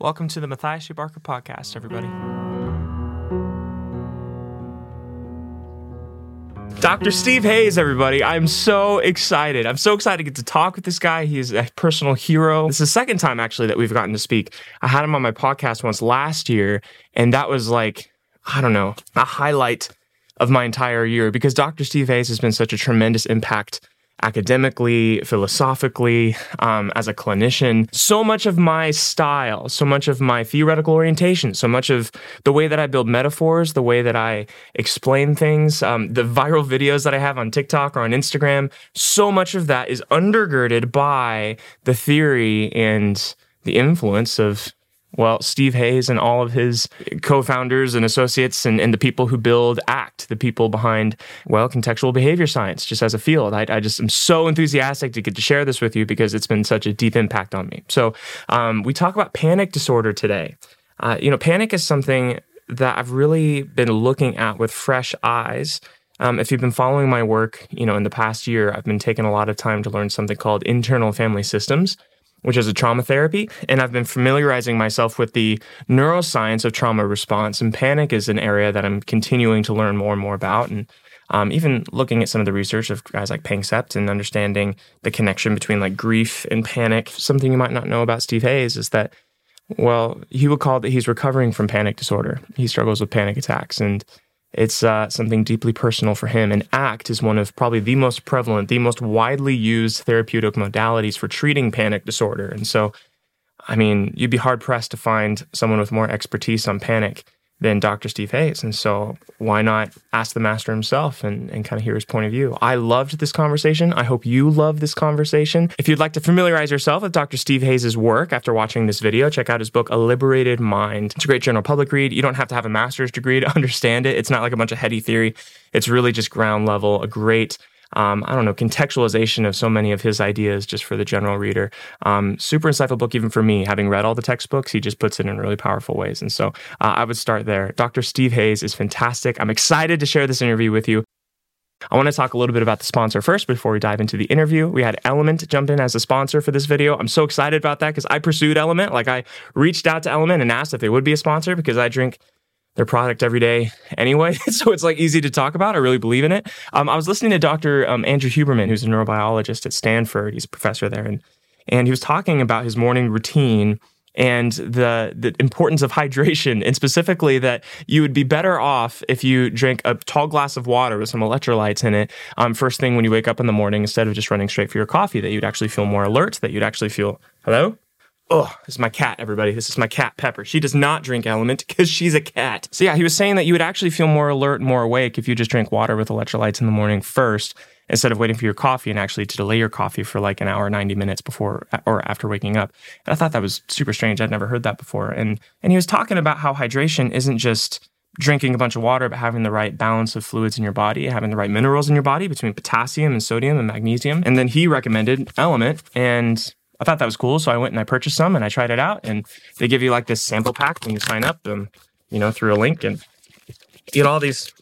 Welcome to the Matthias J. Barker podcast, everybody. Dr. Steve Hayes, everybody. I'm so excited. I'm so excited to get to talk with this guy. He is a personal hero. This is the second time, actually, that we've gotten to speak. I had him on my podcast once last year, and that was like, I don't know, a highlight of my entire year because Dr. Steve Hayes has been such a tremendous impact academically, philosophically, um, as a clinician. So much of my style, so much of my theoretical orientation, so much of the way that I build metaphors, the way that I explain things, um, the viral videos that I have on TikTok or on Instagram, so much of that is undergirded by the theory and the influence of well, Steve Hayes and all of his co founders and associates and, and, the people who build ACT, the people behind, well, contextual behavior science, just as a field. I, I just am so enthusiastic to get to share this with you because it's been such a deep impact on me. So, um, we talk about panic disorder today. Uh, you know, panic is something that I've really been looking at with fresh eyes. Um, if you've been following my work, you know, in the past year, I've been taking a lot of time to learn something called internal family systems which is a trauma therapy. And I've been familiarizing myself with the neuroscience of trauma response. And panic is an area that I'm continuing to learn more and more about. And um, even looking at some of the research of guys like Panksepp and understanding the connection between like grief and panic. Something you might not know about Steve Hayes is that, well, he would call that he's recovering from panic disorder. He struggles with panic attacks. And it's uh, something deeply personal for him. And ACT is one of probably the most prevalent, the most widely used therapeutic modalities for treating panic disorder. And so, I mean, you'd be hard pressed to find someone with more expertise on panic than Dr. Steve Hayes. And so why not ask the master himself and, and kind of hear his point of view? I loved this conversation. I hope you love this conversation. If you'd like to familiarize yourself with Dr. Steve Hayes' work after watching this video, check out his book, A Liberated Mind. It's a great general public read. You don't have to have a master's degree to understand it. It's not like a bunch of heady theory. It's really just ground level, a great um, I don't know, contextualization of so many of his ideas just for the general reader. Um, super insightful book, even for me, having read all the textbooks, he just puts it in really powerful ways. And so uh, I would start there. Dr. Steve Hayes is fantastic. I'm excited to share this interview with you. I want to talk a little bit about the sponsor first before we dive into the interview. We had LMNT jump in as a sponsor for this video. I'm so excited about that because I pursued LMNT. Like I reached out to LMNT and asked if they would be a sponsor because I drink their product every day anyway. so it's like easy to talk about. I really believe in it. Um, I was listening to Dr. Um, Andrew Huberman, who's a neurobiologist at Stanford. He's a professor there. And, and he was talking about his morning routine and the the importance of hydration and specifically that you would be better off if you drink a tall glass of water with some electrolytes in it um, first thing when you wake up in the morning instead of just running straight for your coffee that you'd actually feel more alert that you'd actually feel hello Oh, this is my cat, everybody. This is my cat, Pepper. She does not drink LMNT because she's a cat. So, yeah, he was saying that you would actually feel more alert and more awake if you just drank water with electrolytes in the morning first instead of waiting for your coffee and actually to delay your coffee for like an hour, 90 minutes before or after waking up. And I thought that was super strange. I'd never heard that before. And, and he was talking about how hydration isn't just drinking a bunch of water, but having the right balance of fluids in your body, having the right minerals in your body between potassium and sodium and magnesium. And then he recommended LMNT. And I thought that was cool. So I went and I purchased some and I tried it out. And they give you like this sample pack when you sign up, and, you know, through a link and get all these,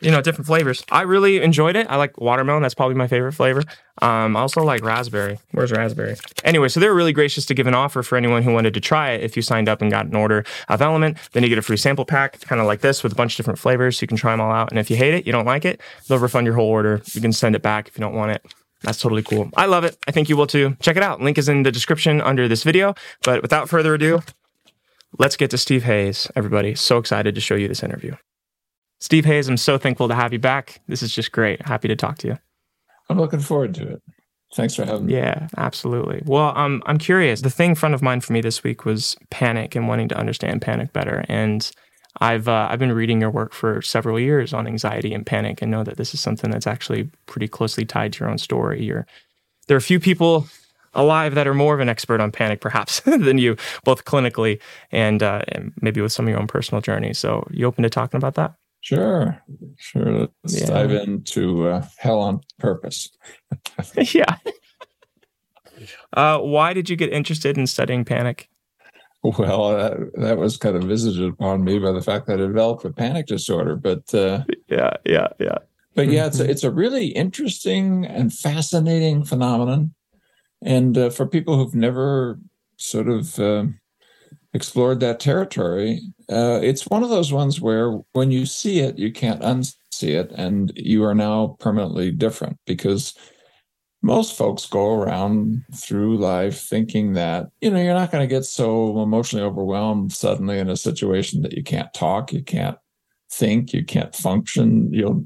you know, different flavors. I really enjoyed it. I like watermelon. That's probably my favorite flavor. Um, I also like raspberry. Where's raspberry? Anyway, so they were really gracious to give an offer for anyone who wanted to try it. If you signed up and got an order of LMNT, then you get a free sample pack, kind of like this with a bunch of different flavors. So you can try them all out. And if you hate it, you don't like it, they'll refund your whole order. You can send it back if you don't want it. That's totally cool. I love it. I think you will too. Check it out. Link is in the description under this video. But without further ado, let's get to Steve Hayes, everybody. So excited to show you this interview. Steve Hayes, I'm so thankful to have you back. This is just great. Happy to talk to you. I'm looking forward to it. Thanks for having me. Yeah, absolutely. Well, um, I'm curious. The thing front of mind for me this week was panic and wanting to understand panic better. And I've uh, I've been reading your work for several years on anxiety and panic, and know that this is something that's actually pretty closely tied to your own story. You're, there are a few people alive that are more of an expert on panic, perhaps, than you, both clinically and, uh, and, maybe with some of your own personal journey. So, you open to talking about that? Sure, sure. Let's yeah. dive into uh, hell on purpose. yeah. Uh, why did you get interested in studying panic? Well, uh, that was kind of visited upon me by the fact that I developed a panic disorder. But uh, yeah, yeah, yeah. But yeah, it's a, it's a really interesting and fascinating phenomenon. And uh, for people who've never sort of uh, explored that territory, uh, it's one of those ones where when you see it, you can't unsee it, and you are now permanently different because most folks go around through life thinking that you know you're not going to get so emotionally overwhelmed suddenly in a situation that you can't talk you can't think you can't function. You'll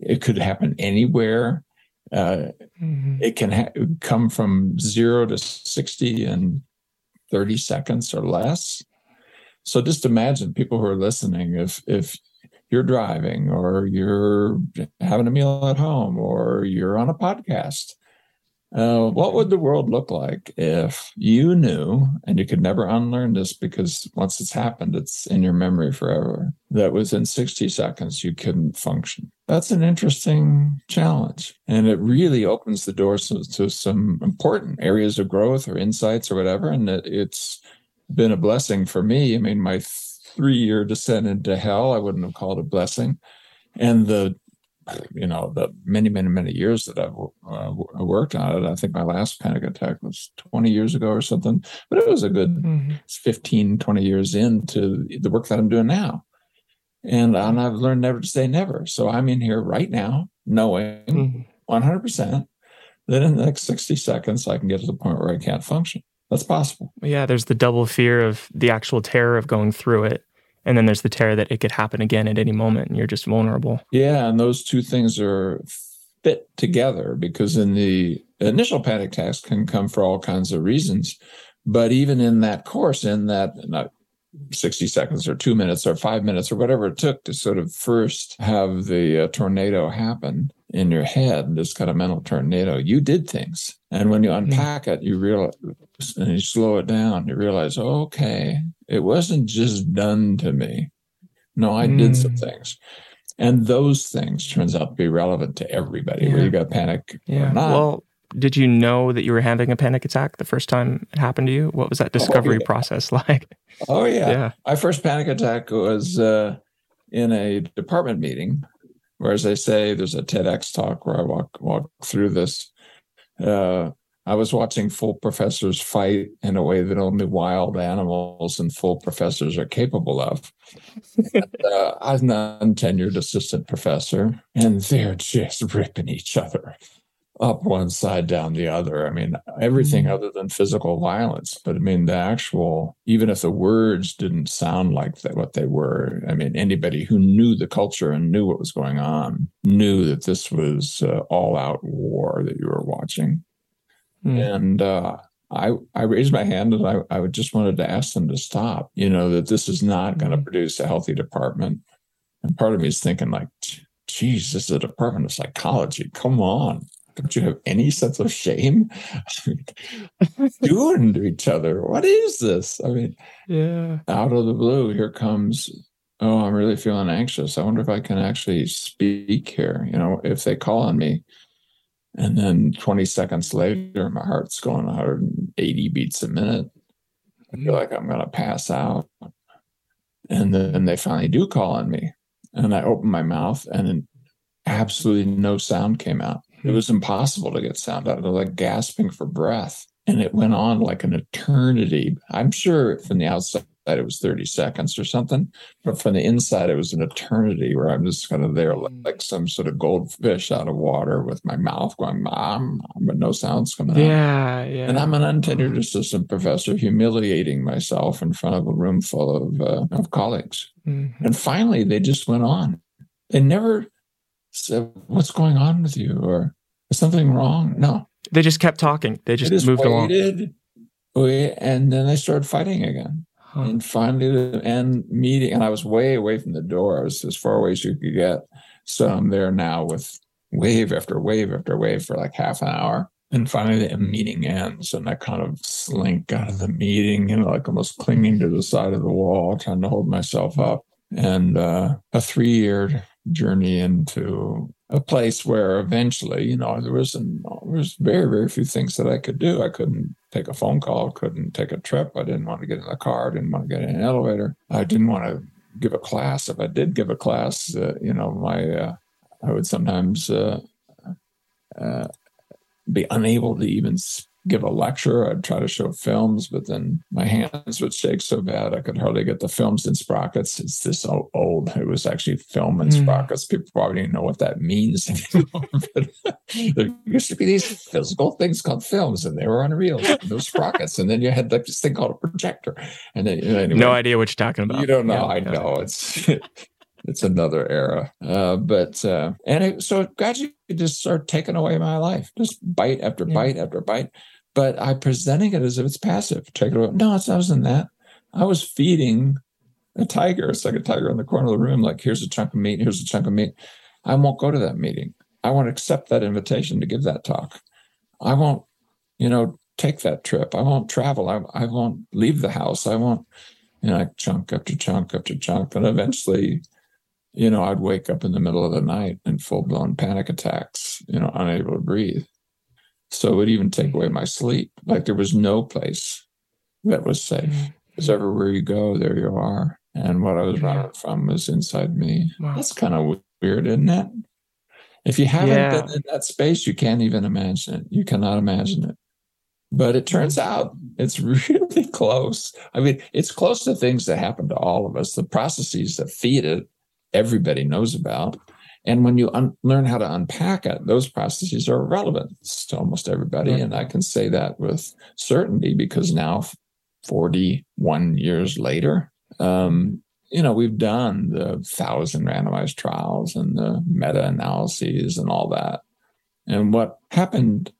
it could happen anywhere. Uh, mm-hmm. it can ha- come from zero to 60 in 30 seconds or less. So just imagine people who are listening if if you're driving or you're having a meal at home or you're on a podcast uh, what would the world look like if you knew, and you could never unlearn this because once it's happened, it's in your memory forever, that within 60 seconds you couldn't function? That's an interesting challenge. And it really opens the doors to, to some important areas of growth or insights or whatever. And it, it's been a blessing for me. I mean, my three year descent into hell, I wouldn't have called it a blessing. And the you know, the many, many, many years that I've uh, worked on it. I think my last panic attack was 20 years ago or something, but it was a good mm-hmm. 15, 20 years into the work that I'm doing now. And, and I've learned never to say never. So I'm in here right now, knowing mm-hmm. 100% that in the next 60 seconds, I can get to the point where I can't function. That's possible. Yeah, there's the double fear of the actual terror of going through it and then there's the terror that it could happen again at any moment and you're just vulnerable yeah and those two things are fit together because in the initial panic attacks can come for all kinds of reasons but even in that course in that not 60 seconds or two minutes or five minutes or whatever it took to sort of first have the uh, tornado happen in your head, this kind of mental tornado, you did things. And when you unpack it, you realize and you slow it down, you realize, okay, it wasn't just done to me. No, I mm. did some hmm. things. And those things turns out to be relevant to everybody, yeah. whether you got panic yeah. or not. Well, did you know that you were having a panic attack the first time it happened to you? What was that oh, discovery oh, yeah. process like? Oh yeah. yeah. My first panic attack was uh, in a department meeting, where, as I say, there's a TEDx talk where I walk walk through this. Uh, I was watching full professors fight in a way that only wild animals and full professors are capable of. uh, I'm an untenured assistant professor, and they're just ripping each other up one side, down the other. I mean, everything mm-hmm. other than physical violence. But I mean, the actual, even if the words didn't sound like that, what they were, I mean, anybody who knew the culture and knew what was going on knew that this was uh, all out war that you were watching. Mm. And, uh, I, I raised my hand and I, I just wanted to ask them to stop, you know, that this is not going to mm-hmm. produce a healthy department. And part of me is thinking like, geez, this is a department of psychology. Come on don't you have any sense of shame? Doing to each other. What is this? I mean yeah. out of the blue here comes oh i'm really feeling anxious. I wonder if i can actually speak here you know if they call on me. And then 20 seconds later my heart's going 180 beats a minute. I feel like i'm going to pass out. And then they finally do call on me. And i open my mouth and absolutely no sound came out it was impossible to get sound out of it, like gasping for breath. And it went on like an eternity. I'm sure from the outside it was 30 seconds or something, but from the inside it was an eternity where I'm just kind of there like, like some sort of goldfish out of water with my mouth going, mom, but no sounds coming yeah, out. Yeah, And I'm an untenured assistant professor humiliating myself in front of a room full of, uh, of colleagues. Mm-hmm. And finally they just went on. They never said, "What's going on with you?" or "Is something wrong?" No, they just kept talking. They just, just moved waited, along. and then they started fighting again. Huh. And finally, the end meeting, and I was way away from the door. I was as far away as you could get. So I'm there now with wave after wave after wave for like half an hour. And finally, the meeting ends, and I kind of slink out of the meeting, you know, like almost clinging to the side of the wall, trying to hold myself up. And uh, a three year journey into a place where eventually, you know, there was an, there was very very few things that I could do. I couldn't take a phone call, couldn't take a trip. I didn't want to get in the car, I didn't want to get in an elevator. I didn't want to give a class. If I did give a class, uh, you know, my uh, I would sometimes uh, uh be unable to even give a lecture. I'd try to show films, but then my hands would shake so bad I could hardly get the films in sprockets. It's this old. It was actually film and mm. sprockets. People probably didn't know what that means anymore. but there used to be these physical things called films, and they were on reels, those sprockets. And then you had like this thing called a projector. And then anyway, no idea what you're talking about. You don't know. Yeah, I yeah. know. It's it's another era. Uh, but uh, and it, so it gradually just started taking away my life, just bite after yeah. bite after bite. But I presenting it as if it's passive. Take it away. No, it wasn't that. I was feeding a tiger. It's like a tiger in the corner of the room. Like here's a chunk of meat. Here's a chunk of meat. I won't go to that meeting. I won't accept that invitation to give that talk. I won't, you know, take that trip. I won't travel. I, I won't leave the house. I won't, you know, like chunk after chunk after chunk. And eventually you know, I'd wake up in the middle of the night in full blown panic attacks, you know, unable to breathe. So it would even take away my sleep. Like there was no place that was safe. Because mm-hmm. everywhere you go, there you are. And what I was running from was inside me. Wow. That's kind of weird, isn't it? If you haven't yeah. been in that space, you can't even imagine it. You cannot imagine it. But it turns mm-hmm. out it's really close. I mean, it's close to things that happen to all of us. The processes that feed it everybody knows about. And when you un- learn how to unpack it, those processes are relevant to almost everybody. And I can say that with certainty because now, 41 years later, um, you know, we've done the thousand randomized trials and the meta analyses and all that. And what happened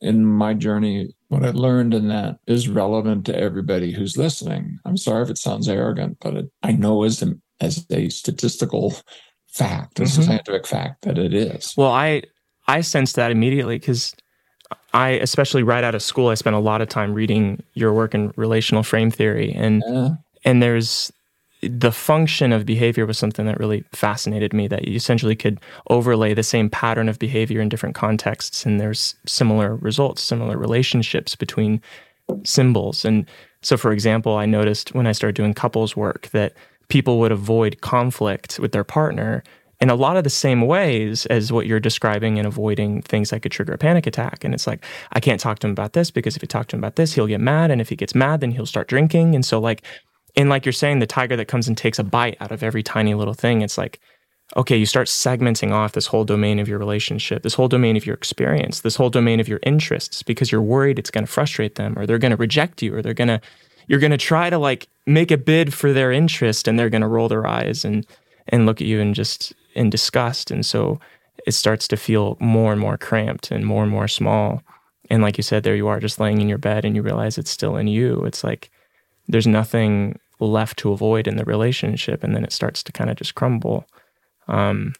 in my journey, what I learned in that is relevant to everybody who's listening. I'm sorry if it sounds arrogant, but it, I know a, as a statistical fact, mm-hmm. a scientific fact that it is. Well, I I sensed that immediately because I, especially right out of school, I spent a lot of time reading your work in relational frame theory, and yeah. and there's the function of behavior was something that really fascinated me. That you essentially could overlay the same pattern of behavior in different contexts, and there's similar results, similar relationships between symbols. And so, for example, I noticed when I started doing couples work that people would avoid conflict with their partner in a lot of the same ways as what you're describing and avoiding things that could trigger a panic attack. And it's like, I can't talk to him about this because if you talk to him about this, he'll get mad. And if he gets mad, then he'll start drinking. And so, like, and like you're saying, the tiger that comes and takes a bite out of every tiny little thing, it's like, okay, you start segmenting off this whole domain of your relationship, this whole domain of your experience, this whole domain of your interests because you're worried it's going to frustrate them or they're going to reject you or they're going to you're going to try to like make a bid for their interest and they're going to roll their eyes and and look at you and just in disgust. And so it starts to feel more and more cramped and more and more small. And like you said there you are just laying in your bed and you realize it's still in you. It's like there's nothing left to avoid in the relationship and then it starts to kind of just crumble. Um,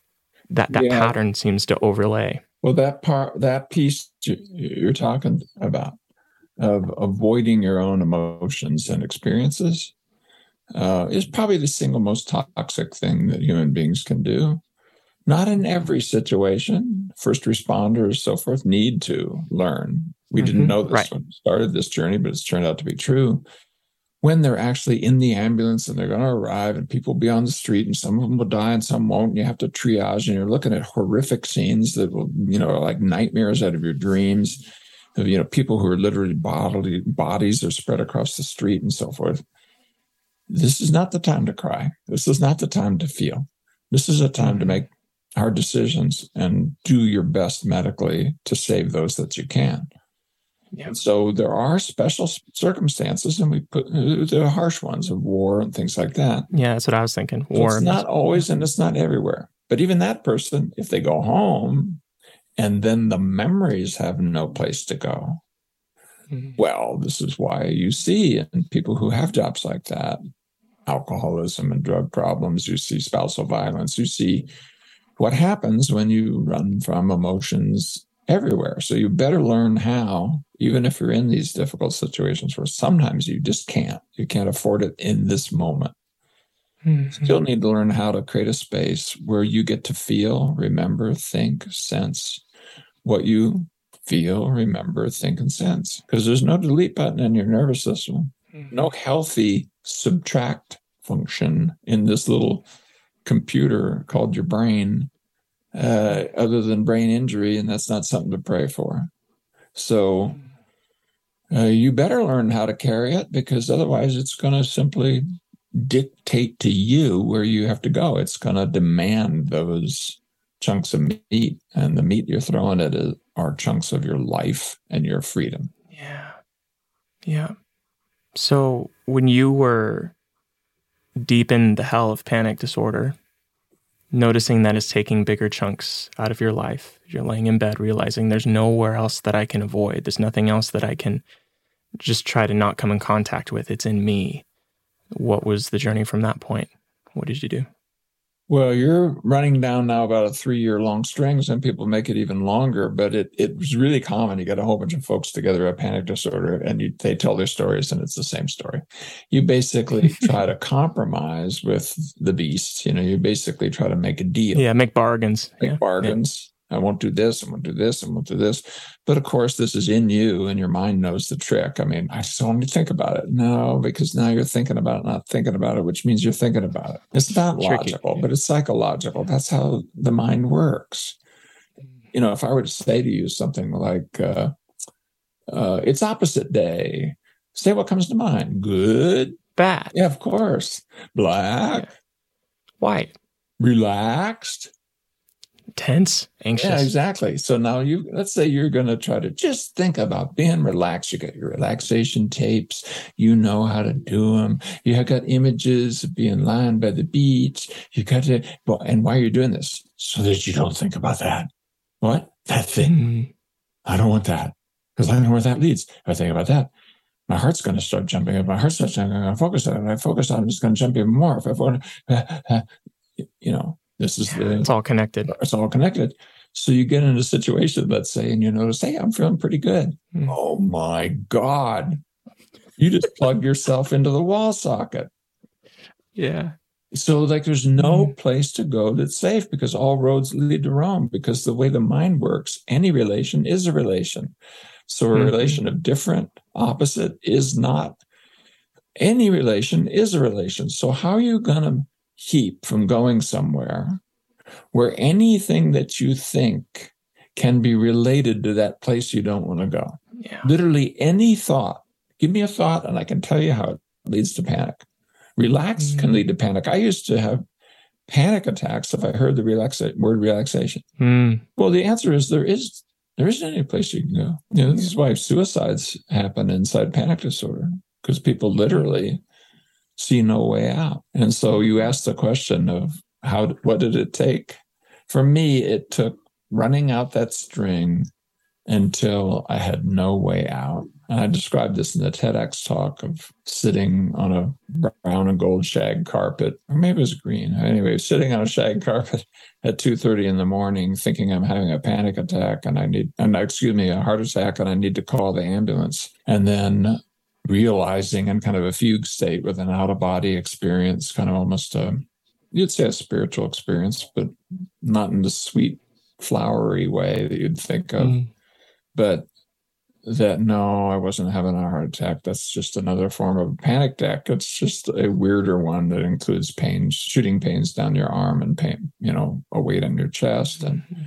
that that yeah. pattern seems to overlay. Well that part that piece you're talking about of avoiding your own emotions and experiences uh, is probably the single most toxic thing that human beings can do. Not in every situation. First responders, so forth, need to learn. We mm-hmm. didn't know this right. when we started this journey, but it's turned out to be true. When they're actually in the ambulance and they're going to arrive, and people will be on the street, and some of them will die and some won't, and you have to triage, and you're looking at horrific scenes that will, you know, like nightmares out of your dreams of you know people who are literally bodily bodies are spread across the street and so forth this is not the time to cry this is not the time to feel this is a time to make hard decisions and do your best medically to save those that you can yeah. so there are special circumstances, and we put uh, the harsh ones of war and things like that. Yeah, that's what I was thinking. War. So it's not always, and it's not everywhere. But even that person, if they go home and then the memories have no place to go. Mm-hmm. Well, this is why you see in people who have jobs like that, alcoholism and drug problems, you see spousal violence, you see what happens when you run from emotions everywhere. So you better learn how, even if you're in these difficult situations where sometimes you just can't, you can't afford it in this moment. Mm-hmm. Still need to learn how to create a space where you get to feel, remember, think, sense what you feel, remember, think, and sense. Because there's no delete button in your nervous system, mm-hmm. no healthy subtract function in this little computer called your brain, uh, other than brain injury, and that's not something to pray for. So, uh, you better learn how to carry it because otherwise it's going to simply dictate to you where you have to go. It's going to demand those chunks of meat, and the meat you're throwing at it are chunks of your life and your freedom. Yeah. Yeah. So when you were deep in the hell of panic disorder, noticing that it's taking bigger chunks out of your life, you're laying in bed realizing there's nowhere else that I can avoid. There's nothing else that I can just try to not come in contact with. It's in me. What was the journey from that point? What did you do? Well, you're running down now about a three year long string. Some people make it even longer, but it, it was really common. You get a whole bunch of folks together a panic disorder and you, they tell their stories and it's the same story. You basically try to compromise with the beast. You know, you basically try to make a deal. Yeah, make bargains. Make yeah. bargains. I won't do this, I won't do this, I won't do this. But of course, this is in you and your mind knows the trick. I mean, I just want to think about it. No, because now you're thinking about it, not thinking about it, which means you're thinking about it. It's not Tricky. logical, but it's psychological. That's how the mind works. You know, if I were to say to you something like, uh, uh, it's opposite day, say what comes to mind. Good. Bad. Yeah, of course. Black. Yeah. White. Relaxed tense, anxious. Yeah, exactly. So now you let's say you're going to try to just think about being relaxed. You got your relaxation tapes. You know how to do them. You have got images of being lying by the beach. You got to well, and why are you doing this? So that you don't think about that. What? That thing. Mm. I don't want that. Because I know where that leads. If I think about that, my heart's going to start jumping. If my heart starts jumping, I'm going to focus on it. If I focus on it, it's going to jump even more. If I, want to you know, this is the, it's all connected. It's all connected. So you get in a situation, let's say, and you notice, hey, I'm feeling pretty good. Mm. Oh my God. You just plug yourself into the wall socket. Yeah. So, like, there's no mm. place to go that's safe because all roads lead to Rome. Because the way the mind works, any relation is a relation. So, a mm-hmm. relation of different, opposite is not. Any relation is a relation. So, how are you going to keep from going somewhere where anything that you think can be related to that place you don't want to go. Yeah. Literally any thought. Give me a thought and I can tell you how it leads to panic. Relax mm. can lead to panic. I used to have panic attacks if I heard the relaxa- word relaxation. Mm. Well, the answer is there is there isn't any place you can go. You know, this is why suicides happen inside panic disorder because people literally see no way out. And so mm-hmm. you ask the question of how, what did it take? For me, it took running out that string until I had no way out. And I described this in the TEDx talk of sitting on a brown and gold shag carpet, or maybe it was green. Anyway, sitting on a shag carpet at 2:30 in the morning, thinking I'm having a panic attack and I need, and excuse me, a heart attack, and I need to call the ambulance. And then realizing in kind of a fugue state with an out of body experience, kind of almost a, you'd say a spiritual experience, but not in the sweet, flowery way that you'd think of. Mm. But that no, I wasn't having a heart attack. That's just another form of panic attack. It's just a weirder one that includes pains, shooting pains down your arm and pain, you know, a weight on your chest and mm-hmm.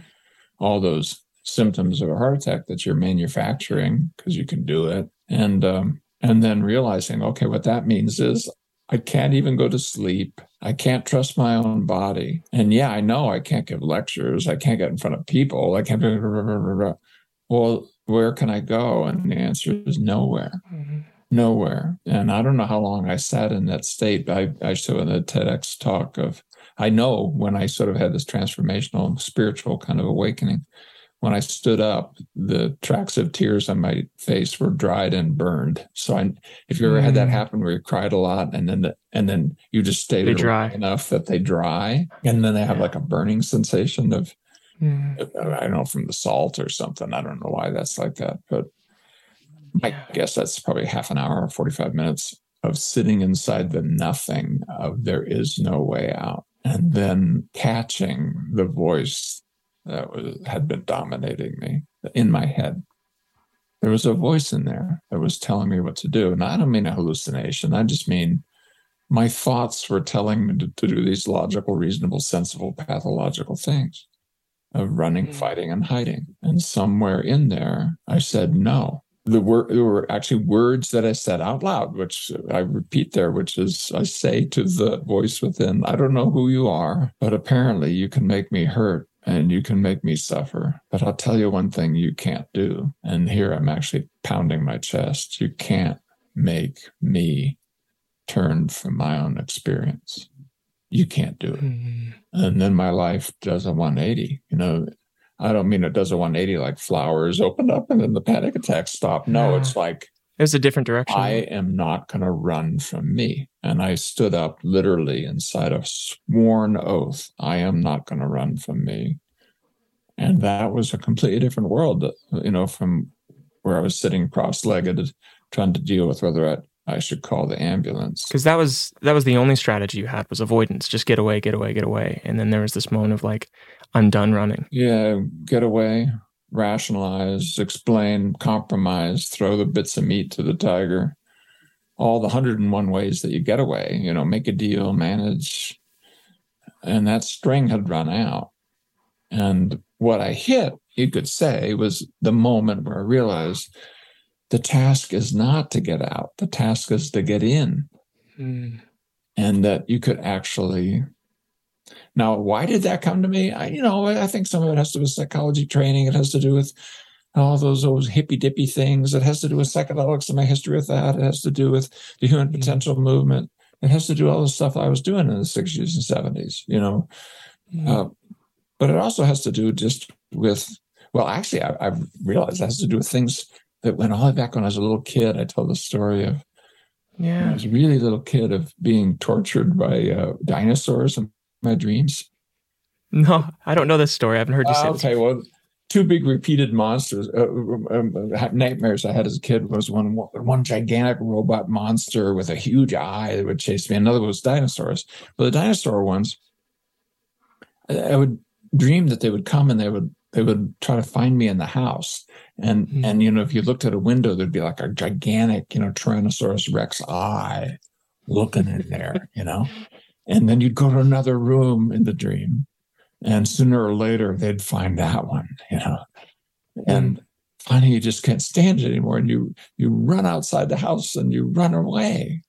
all those symptoms of a heart attack that you're manufacturing because you can do it. And um, and then realizing, okay, what that means is I can't even go to sleep. I can't trust my own body. And yeah, I know I can't give lectures. I can't get in front of people. I can't. Blah, blah, blah, well, where can I go? And the answer is nowhere. Mm-hmm. Nowhere. And I don't know how long I sat in that state. I, I show in the TEDx talk of, I know when I sort of had this transformational spiritual kind of awakening, when I stood up, the tracks of tears on my face were dried and burned. So I, if you ever had that mm. happen where you cried a lot and then the, and then you just stayed dry enough that they dry and then they have yeah. like a burning sensation of. I don't know from the salt or something. I don't know why that's like that, but I guess that's probably half an hour or 45 minutes of sitting inside the nothing of there is no way out and then catching the voice that was, had been dominating me in my head. There was a voice in there that was telling me what to do. And I don't mean a hallucination. I just mean my thoughts were telling me to, to do these logical, reasonable, sensible, pathological things of running, mm-hmm. fighting, and hiding. And somewhere in there, I said no. the word there were actually words that I said out loud, which I repeat there, which is I say to the voice within, I don't know who you are, but apparently you can make me hurt and you can make me suffer. But I'll tell you one thing you can't do. And here I'm actually pounding my chest. You can't make me turn from my own experience. You can't do it. Mm-hmm. And then my life does a 180. You know, I don't mean it does a 180 like flowers opened up and then the panic attacks stop. No, yeah. it's like it was a different direction. I am not going to run from me. And I stood up literally inside a sworn oath. I am not going to run from me. And that was a completely different world, you know, from where I was sitting cross legged trying to deal with whether I, I should call the ambulance. Because that was that was the only strategy you had was avoidance. Just get away, get away, get away. And then there was this moment of like, I'm done running. Yeah, get away, rationalize, explain, compromise, throw the bits of meat to the tiger. All the 101 ways that you get away, you know, make a deal, manage. And that string had run out. And what I hit, you could say, was the moment where I realized the task is not to get out, the task is to get in. Mm. And that you could actually now, why did that come to me? I, you know, I think some of it has to do with psychology training. It has to do with all those those hippy dippy things. It has to do with psychedelics and my history with that. It has to do with the human mm-hmm. potential movement. It has to do all the stuff I was doing in the 60s and 70s, you know. Mm-hmm. Uh, but it also has to do just with, well, actually, I, have realized it has to do with things that went all the way back when I was a little kid. I told the story of, yeah, I was a really little kid of being tortured by uh, dinosaurs and my dreams? No, I don't know this story. I haven't heard you say. Uh, okay, well, two big repeated monsters, uh, um, um, nightmares I had as a kid was one one gigantic robot monster with a huge eye that would chase me. Another was dinosaurs. But the dinosaur ones, I would dream that they would come and they would they would try to find me in the house. And mm-hmm. and you know, if you looked at a window, there'd be like a gigantic, you know, Tyrannosaurus Rex eye looking in there, you know. And then you'd go to another room in the dream. And sooner or later, they'd find that one, you know. And finally, you just can't stand it anymore. And you you run outside the house and you run away.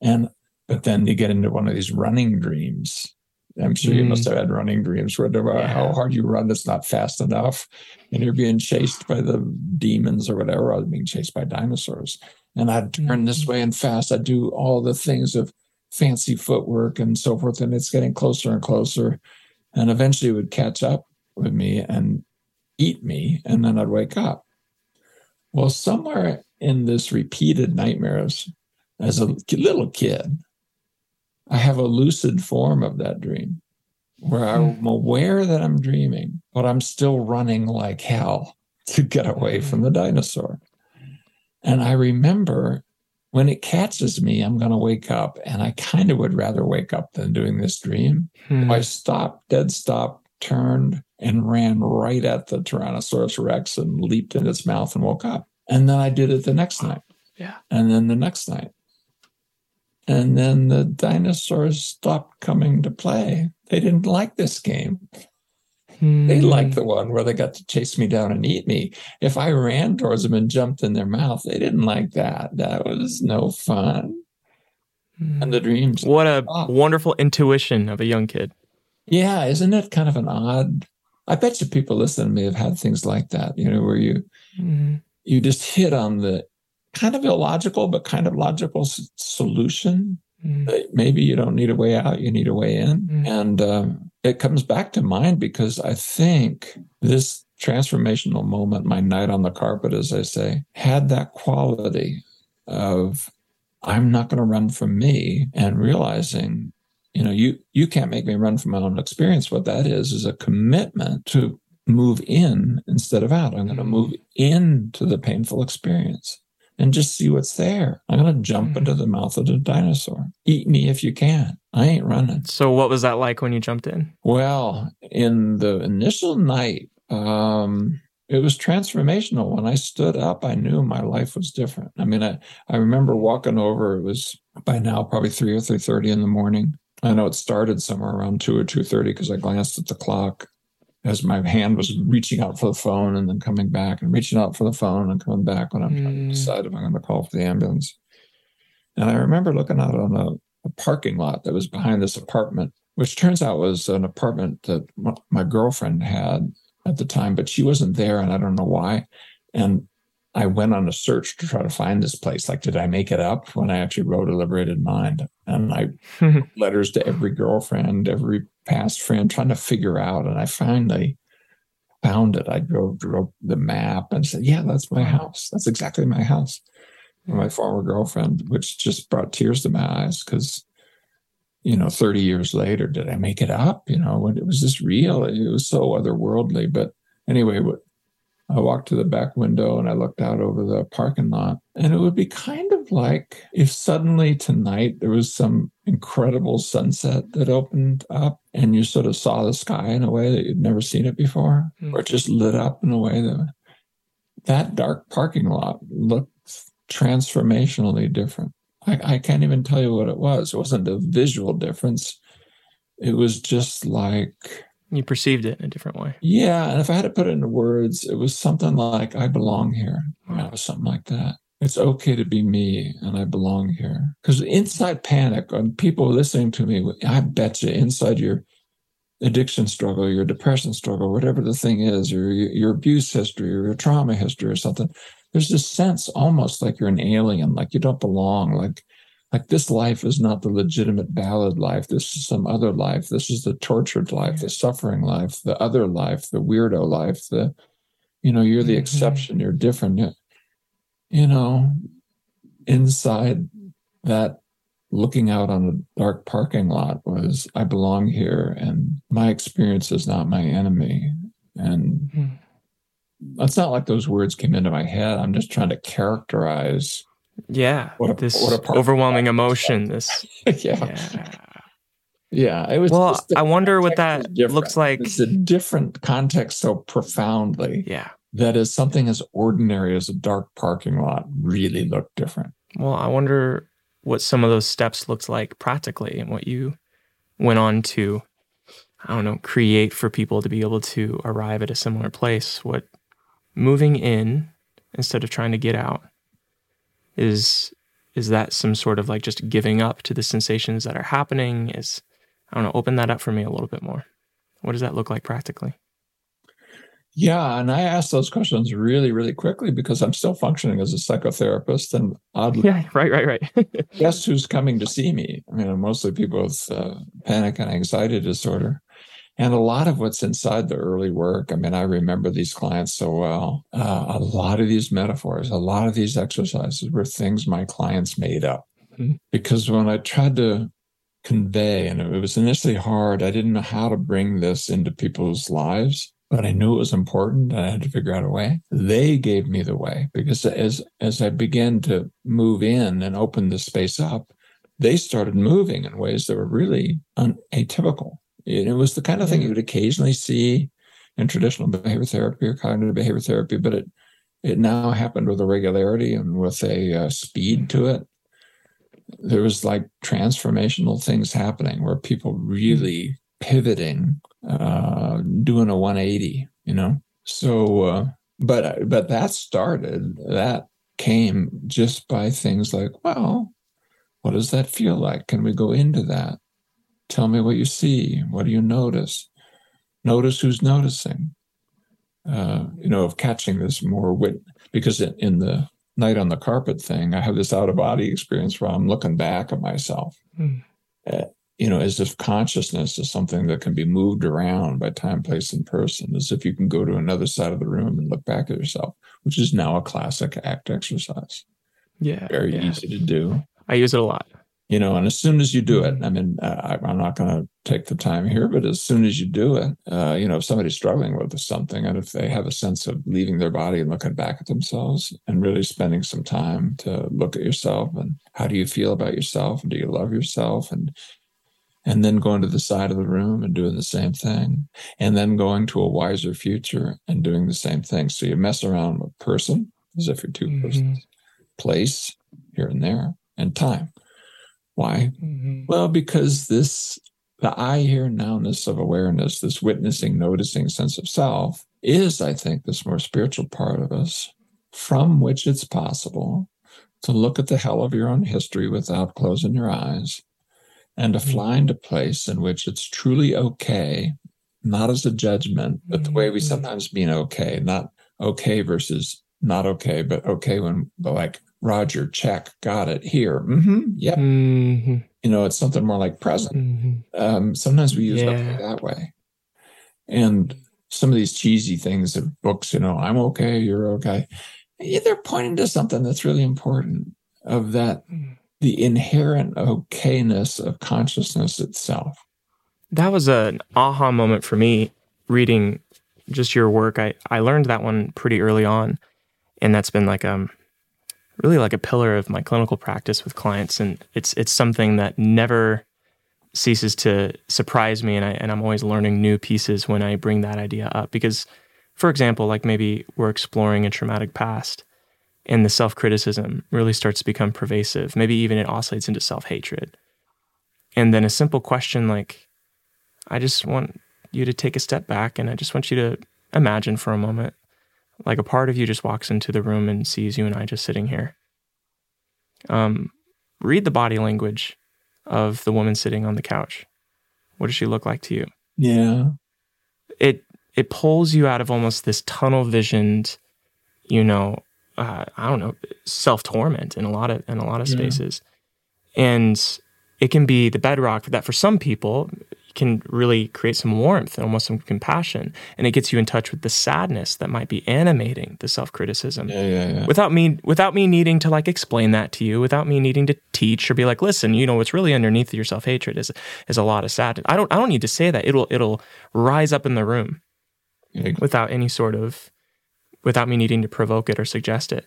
And but then you get into one of these running dreams. I'm sure you must mm. have had running dreams where no matter yeah. how hard you run, it's not fast enough. And you're being chased by the demons or whatever. or being chased by dinosaurs. And I'd turn mm-hmm. this way and fast. I'd do all the things of fancy footwork and so forth. And it's getting closer and closer. And eventually it would catch up with me and eat me. And then I'd wake up. Well, somewhere in this repeated nightmares as a little kid, I have a lucid form of that dream where I'm hmm. aware that I'm dreaming, but I'm still running like hell to get away from the dinosaur. And I remember when it catches me, I'm going to wake up. And I kind of would rather wake up than doing this dream. Hmm. I stopped, dead stop, turned, and ran right at the Tyrannosaurus Rex and leaped in its mouth and woke up. And then I did it the next night. Yeah. And then the next night. And then the dinosaurs stopped coming to play. They didn't like this game. They liked the one where they got to chase me down and eat me. If I ran towards them and jumped in their mouth, they didn't like that. That was no fun. And the dreams. What a wonderful intuition of a young kid. Yeah, isn't it kind of an odd? I bet you people listening to me have had things like that, you know, where you mm-hmm. you just hit on the kind of illogical but kind of logical s- solution. Mm-hmm. Maybe you don't need a way out, you need a way in. Mm-hmm. And um, it comes back to mind because I think this transformational moment, my night on the carpet, as I say, had that quality of I'm not going to run from me and realizing, you know, you you can't make me run from my own experience. What that is is a commitment to move in instead of out. I'm going to move into the painful experience and just see what's there. I'm going to jump mm-hmm. into the mouth of the dinosaur. Eat me if you can. I ain't running. So, what was that like when you jumped in? Well, in the initial night, um, it was transformational. When I stood up, I knew my life was different. I mean, I, I remember walking over. It was by now probably three or three thirty in the morning. I know it started somewhere around two or two thirty because I glanced at the clock, as my hand was reaching out for the phone and then coming back and reaching out for the phone and coming back when I'm trying to Mm. decide if I'm going to call for the ambulance. And I remember looking out on a, a parking lot that was behind this apartment, which turns out was an apartment that my girlfriend had at the time, but she wasn't there and I don't know why. And I went on a search to try to find this place. Like, did I make it up when I actually wrote a liberated mind? And I letters to every girlfriend, every past friend, trying to figure out. And I finally found it. I drove, drove the map and said, Yeah, that's my house. That's exactly my house. For my former girlfriend, which just brought tears to my eyes because, you know, 30 years later, did I make it up? You know, when it was just real? It was so otherworldly. But anyway, what I walked to the back window and I looked out over the parking lot. And it would be kind of like if suddenly tonight there was some incredible sunset that opened up and you sort of saw the sky in a way that you'd never seen it before, Hmm. or it just lit up in a way that that dark parking lot looked transformationally different. I, I can't even tell you what it was. It wasn't a visual difference. It was just like you perceived it in a different way. yeah, and if I had to put it into words, it was something like "I belong here." It was something like that. It's okay to be me, and I belong here. Because inside panic, and people listening to me, I bet you inside your addiction struggle, your depression struggle, whatever the thing is, or your, your abuse history, or your trauma history, or something, there's this sense almost like you're an alien, like you don't belong, like like this life is not the legitimate valid life. This is some other life. This is the tortured life, the suffering life, the other life, the weirdo life, the, you know, you're the Mhm. exception, you're different. You know, inside that looking out on a dark parking lot was I belong here and my experience is not my enemy. And Hmm. it's not like those words came into my head. I'm just trying to characterize Yeah. What a- this what a overwhelming emotion. This. yeah. Yeah. Yeah, it was. Well, I wonder what that looks like. It's a different context so profoundly Yeah. that is something as ordinary as a dark parking lot really looked different. Well, I wonder what some of those steps looked like practically and what you went on to, I don't know, create for people to be able to arrive at a similar place. What moving in instead of trying to get out is is that some sort of like just giving up to the sensations that are happening? Is I don't know, open that up for me a little bit more. What does that look like practically? Yeah, and I asked those questions really, really quickly because I'm still functioning as a psychotherapist, and oddly, Yeah, right, right, right. guess who's coming to see me? I mean, mostly people with uh, panic and anxiety disorder. And a lot of what's inside the early work, I mean, I remember these clients so well. Uh, a lot of these metaphors, a lot of these exercises were things my clients made up. Mhm. Because when I tried to convey, and it was initially hard, I didn't know how to bring this into people's lives, but I knew it was important and I had to figure out a way. They gave me the way because as, as I began to move in and open the space up, they started moving in ways that were really un- atypical. And it was the kind of thing you would occasionally see in traditional behavior therapy or cognitive behavior therapy, but it it now happened with a regularity and with a uh, speed to it. There was like transformational things happening where people really pivoting, uh, doing a 180, you know. So, uh, but but that started that came just by things like, well, what does that feel like? Can we go into that? Tell me what you see. What do you notice? Notice who's noticing. Uh, you know, of catching this more wit because in, the night on the carpet thing, I have this out of body experience where I'm looking back at myself. Hmm. Uh, you know, as if consciousness is something that can be moved around by time, place, and person, as if you can go to another side of the room and look back at yourself, which is now a classic ACT exercise. Yeah. Very yeah. easy to do I use it a lot. You know and as soon as you do it i mean uh, I- i'm not going to take the time here but as soon as you do it uh, you know if somebody's struggling with something and if they have a sense of leaving their body and looking back at themselves and really spending some time to look at yourself and how do you feel about yourself and do you love yourself and and then going to the side of the room and doing the same thing and then going to a wiser future and doing the same thing so you mess around with person as if you're 2 Mhm. persons place here and there and time why Mhm. well, because this the I here nowness of awareness, this witnessing, noticing sense of self, is, I think, this more spiritual part of us from which it's possible to look at the hell of your own history without closing your eyes and to fly into a place in which it's truly okay, not as a judgment, but the way we mm-hmm. sometimes mean okay, not okay versus not okay, but okay when but like Roger, check, got it here. Mm-hmm, yep. Mm-hmm. You know, it's something more like present. Mm-hmm. Um, sometimes we use yeah. that way. And some of these cheesy things of books, you know, I'm okay, you're okay. Yeah, they're pointing to something that's really important of that mm. the inherent okayness of consciousness itself. That was an aha moment for me reading just your work. I, I learned that one pretty early on. And that's been like um really like a pillar of my clinical practice with clients. And it's it's something that never ceases to surprise me and I and I'm always learning new pieces when I bring that idea up. Because for example, like maybe we're exploring a traumatic past and the self-criticism really starts to become pervasive. Maybe even it oscillates into self-hatred. And then a simple question like, I just want you to take a step back and I just want you to imagine for a moment like a part of you just walks into the room and sees you and I just sitting here. Um, read the body language of the woman sitting on the couch. What does she look like to you? Yeah. It it pulls you out of almost this tunnel visioned, you know, uh, I don't know, self torment in a lot of in a lot of spaces, yeah. and it can be the bedrock that for some people can really create some warmth and almost some compassion. And it gets you in touch with the sadness that might be animating the self-criticism. Yeah, yeah, yeah. Without me without me needing to like explain that to you, without me needing to teach or be like, listen, you know what's really underneath your self-hatred is is a lot of sadness. I don't I don't need to say that. It'll it'll rise up in the room without any sort of without me needing to provoke it or suggest it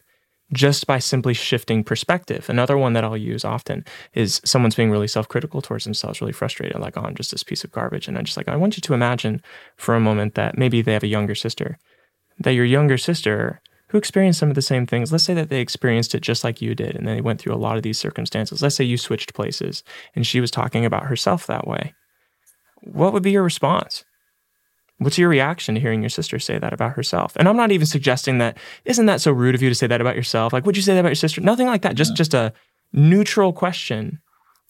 just by simply shifting perspective. Another one that I'll use often is someone's being really self critical towards themselves, really frustrated, like, oh, I'm just this piece of garbage. And I'm just like, I want you to imagine for a moment that maybe they have a younger sister, that your younger sister who experienced some of the same things, let's say that they experienced it just like you did, and they went through a lot of these circumstances. Let's say you switched places and she was talking about herself that way. What would be your response? What's your reaction to hearing your sister say that about herself? And I'm not even suggesting that isn't that so rude of you to say that about yourself? Like, would you say that about your sister? Nothing like that. Just just a neutral question.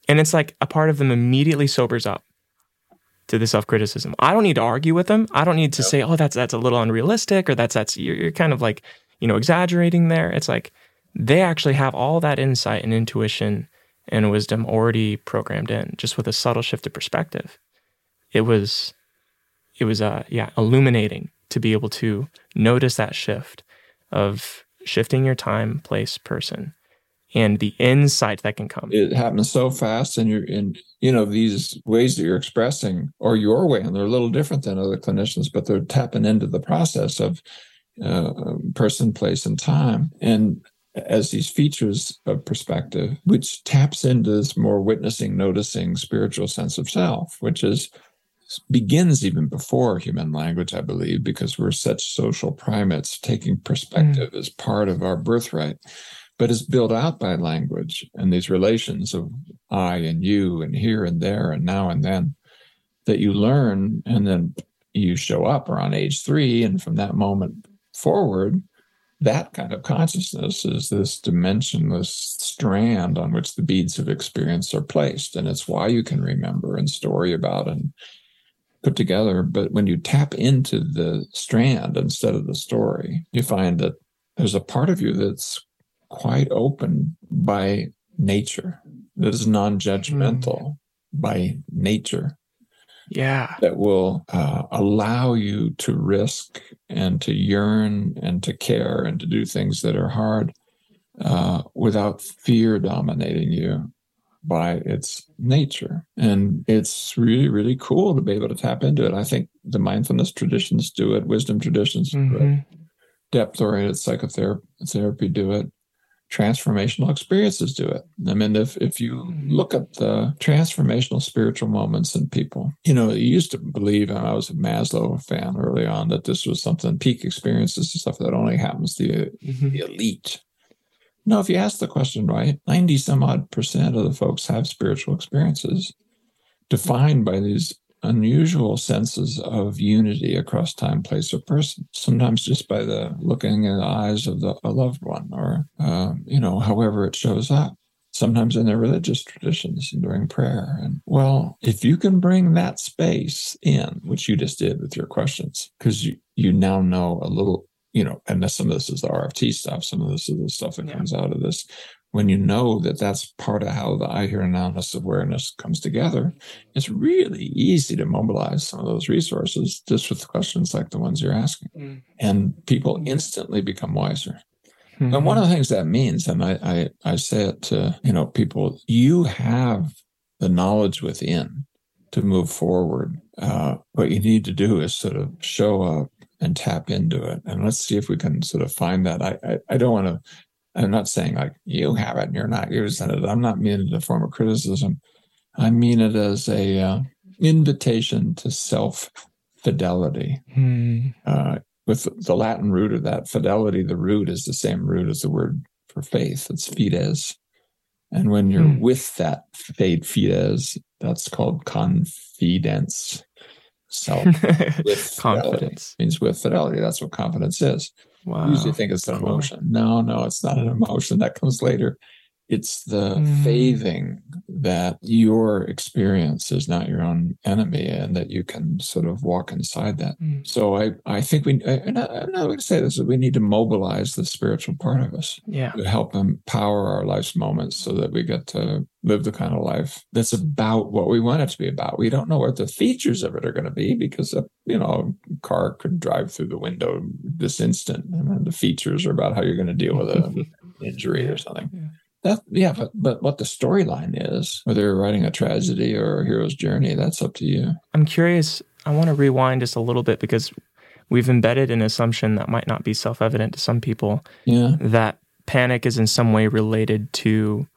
And it's like a part of them immediately sobers up to the self-criticism. I don't need to argue with them. I don't need to yep. say, "Oh, that's that's a little unrealistic," or "That's that's you're, you're kind of like you know exaggerating there." It's like they actually have all that insight and intuition and wisdom already programmed in, just with a subtle shift of perspective. It was it was uh yeah illuminating to be able to notice that shift of shifting your time, place, person, and the insight that can come. It happens so fast, and you're in you know these ways that you're expressing or your way, and they're a little different than other clinicians, but they're tapping into the process of uh, person, place, and time, and as these features of perspective, which taps into this more witnessing, noticing, spiritual sense of self, which is begins even before human language, I believe, because we're such social primates. Taking perspective mm. is part of our birthright, but is built out by language and these relations of I and you and here and there and now and then that you learn and then you show up around age three. And from that moment forward, that kind of consciousness is this dimensionless strand on which the beads of experience are placed. And it's why you can remember and story about and put together. But when you tap into the strand instead of the story, you find that there's a part of you that's quite open by nature, that is non judgmental mm. by nature. Yeah. That will uh, allow you to risk and to yearn and to care and to do things that are hard uh, without fear dominating you by its nature. And it's really, really cool to be able to tap into it. I think the mindfulness traditions do it, wisdom traditions mm-hmm. do it, depth oriented psychotherapy do it. Transformational experiences do it. I mean, if, if you mm-hmm. look at the transformational spiritual moments in people, you know, you used to believe, and I was a Maslow fan early on, that this was something peak experiences and stuff that only happens to the, mm-hmm. the elite no, if you ask the question right, 90 some odd percent of the folks have spiritual experiences. defined by these unusual senses of unity across time, place, or person. Sometimes just by the looking in the eyes of the, a loved one, or uh, you know, however it shows up. Sometimes in their religious traditions and during prayer. And well, if you can bring that space in, which you just did with your questions, because you, you now know a little, you know, and some of this is the RFT stuff, some of this is the stuff that yeah. comes out of this when you know that that's part of how the I hear analysis awareness comes together, it's really easy to mobilize some of those resources just with questions like the ones you're asking. Mm. And people mm. instantly become wiser. Mm-hmm. And one of the things that means, and I, I, I say it to, you know, people, you have the knowledge within to move forward. Uh, what you need to do is sort of show up and tap into it. And let's see if we can sort of find that. I, I, I don't want to I'm not saying like you have it and you're not using it. I'm not meaning it as a form of criticism. I mean it as a uh, invitation to self fidelity. Hmm. Uh, with the Latin root of that fidelity, the root is the same root as the word for faith. It's fides. And when you're hmm. with that faith fides, that's called confidence. Self with confidence means with fidelity. That's what confidence is. Wow. usually think it's an emotion. No, no, it's not an emotion. That comes later. It's the mm. faithing that your experience is not your own enemy and that you can sort of walk inside that. Mm. So I, I think we, and I, am not going to say this, we need to mobilize the spiritual part of us yeah. to help empower our life's moments so that we get to live the kind of life that's about what we want it to be about. We don't know what the features of it are going to be because, a, you know, a car could drive through the window this instant and the features are about how you're going to deal with an injury or something. Yeah. That yeah, but but what the storyline is, whether you're writing a tragedy or a hero's journey, that's up to you. I'm curious. I want to rewind just a little bit because we've embedded an assumption that might not be self-evident to some people. Yeah. That panic is in some way related to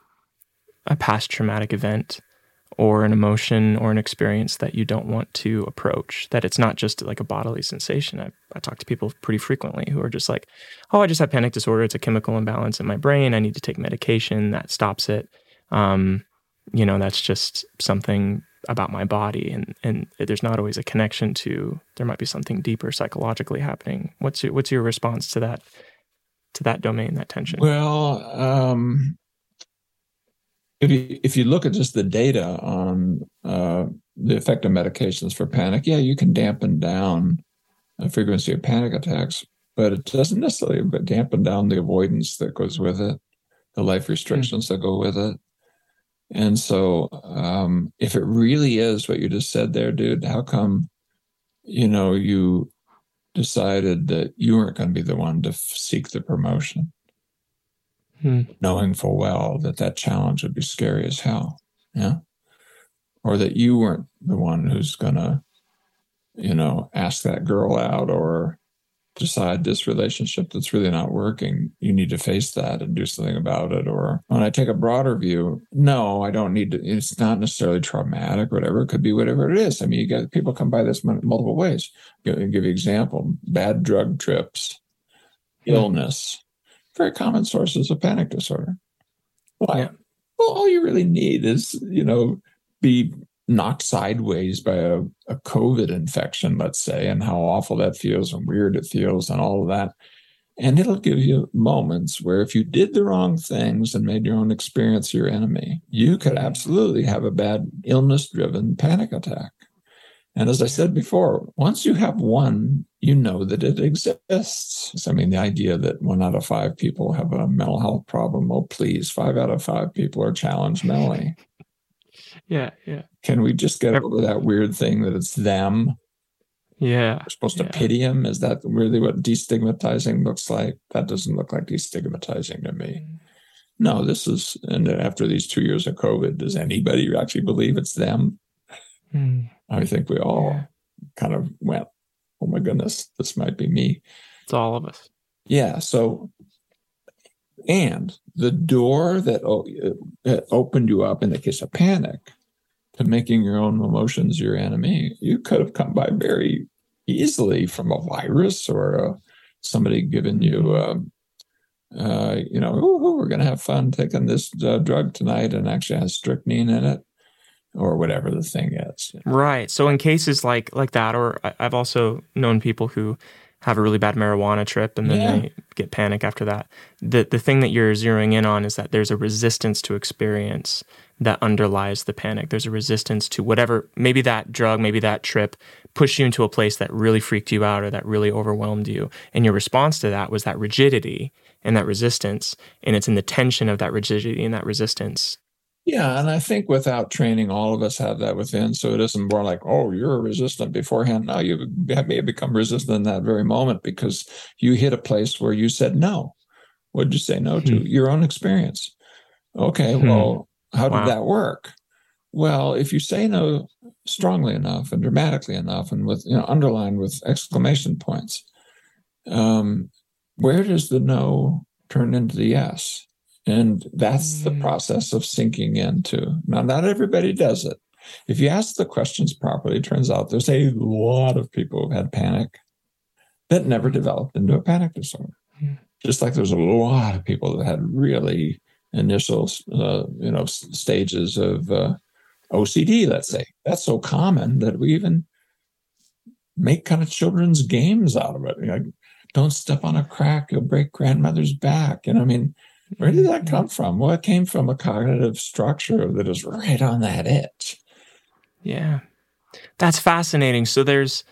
a past traumatic event or an emotion or an experience that you don't want to approach. That it's not just like a bodily sensation. I, I talk to people pretty frequently who are just like, oh, I just have panic disorder. It's a chemical imbalance in my brain. I need to take medication that stops it. Um, you know, that's just something about my body. And, and there's not always a connection to, there might be something deeper psychologically happening. What's your, what's your response to that, to that domain, that tension? Well, um, if you if you look at just the data on uh, the effect of medications for panic, yeah, you can dampen down the frequency of panic attacks, but it doesn't necessarily dampen down the avoidance that goes with it, the life restrictions mm-hmm. that go with it. And so, um, if it really is what you just said there, dude, how come, you know, you decided that you weren't going to be the one to f- seek the promotion? Hmm. knowing full well that that challenge would be scary as hell. Yeah. Or that you weren't the one who's going to, you know, ask that girl out or decide this relationship that's really not working, you need to face that and do something about it. Or when I take a broader view, no, I don't need to, it's not necessarily traumatic, whatever. It could be whatever it is. I mean, you get people come by this multiple ways. I'll give you an example bad drug trips, illness, very common sources of panic disorder. Why? Yeah. Well, all you really need is, you know, be knocked sideways by a, a COVID infection, let's say, and how awful that feels and weird it feels and all of that. And it'll give you moments where if you did the wrong things and made your own experience your enemy, you could absolutely have a bad illness driven panic attack. And as I said before, once you have one, you know that it exists. I mean, the idea that one out of five people have a mental health problem, oh, please, five out of five people are challenged mentally. Yeah, yeah. Can we just get over that weird thing that it's them? Yeah. We're supposed to yeah. pity them? Is that really what destigmatizing looks like? That doesn't look like destigmatizing to me. No, this is, and after these two years of COVID, does anybody actually believe it's them? Mm. I think we all yeah. kind of went, oh my goodness, this might be me. It's all of us. Yeah. So, and the door that opened you up in the case of panic to making your own emotions your enemy, you could have come by very easily from a virus or a, somebody giving you, mm-hmm. uh, uh, you know, we're going to have fun taking this uh, drug tonight and actually has strychnine in it or whatever the thing is. Right. So in cases like like that, or I've also known people who have a really bad marijuana trip and then yeah. they get panic after that. The the thing that you're zeroing in on is that there's a resistance to experience that underlies the panic. There's a resistance to whatever maybe that drug, maybe that trip pushed you into a place that really freaked you out or that really overwhelmed you. And your response to that was that rigidity and that resistance. And it's in the tension of that rigidity and that resistance yeah, and I think without training, all of us have that within. So it isn't more like, oh, you're resistant beforehand. Now you may have become resistant in that very moment because you hit a place where you said no. What did you say no to? Hmm. Your own experience. Okay, hmm. well, how did that work? Well, if you say no strongly enough and dramatically enough, and with you know underlined with exclamation points, um, where does the no turn into the yes? And that's mm. the process of sinking into. Now, not everybody does it. If you ask the questions properly, it turns out there's a lot of people who've had panic that never developed into a panic disorder. Mm. Just like there's a lot of people that had really initial, uh, you know, stages of uh, OCD. Let's say that's so common that we even make kind of children's games out of it. You know, don't step on a crack; you'll break grandmother's back. And I mean, where did that mm-hmm. come from? Well, it came from a cognitive structure that is right on that edge. Yeah. That's fascinating. So there's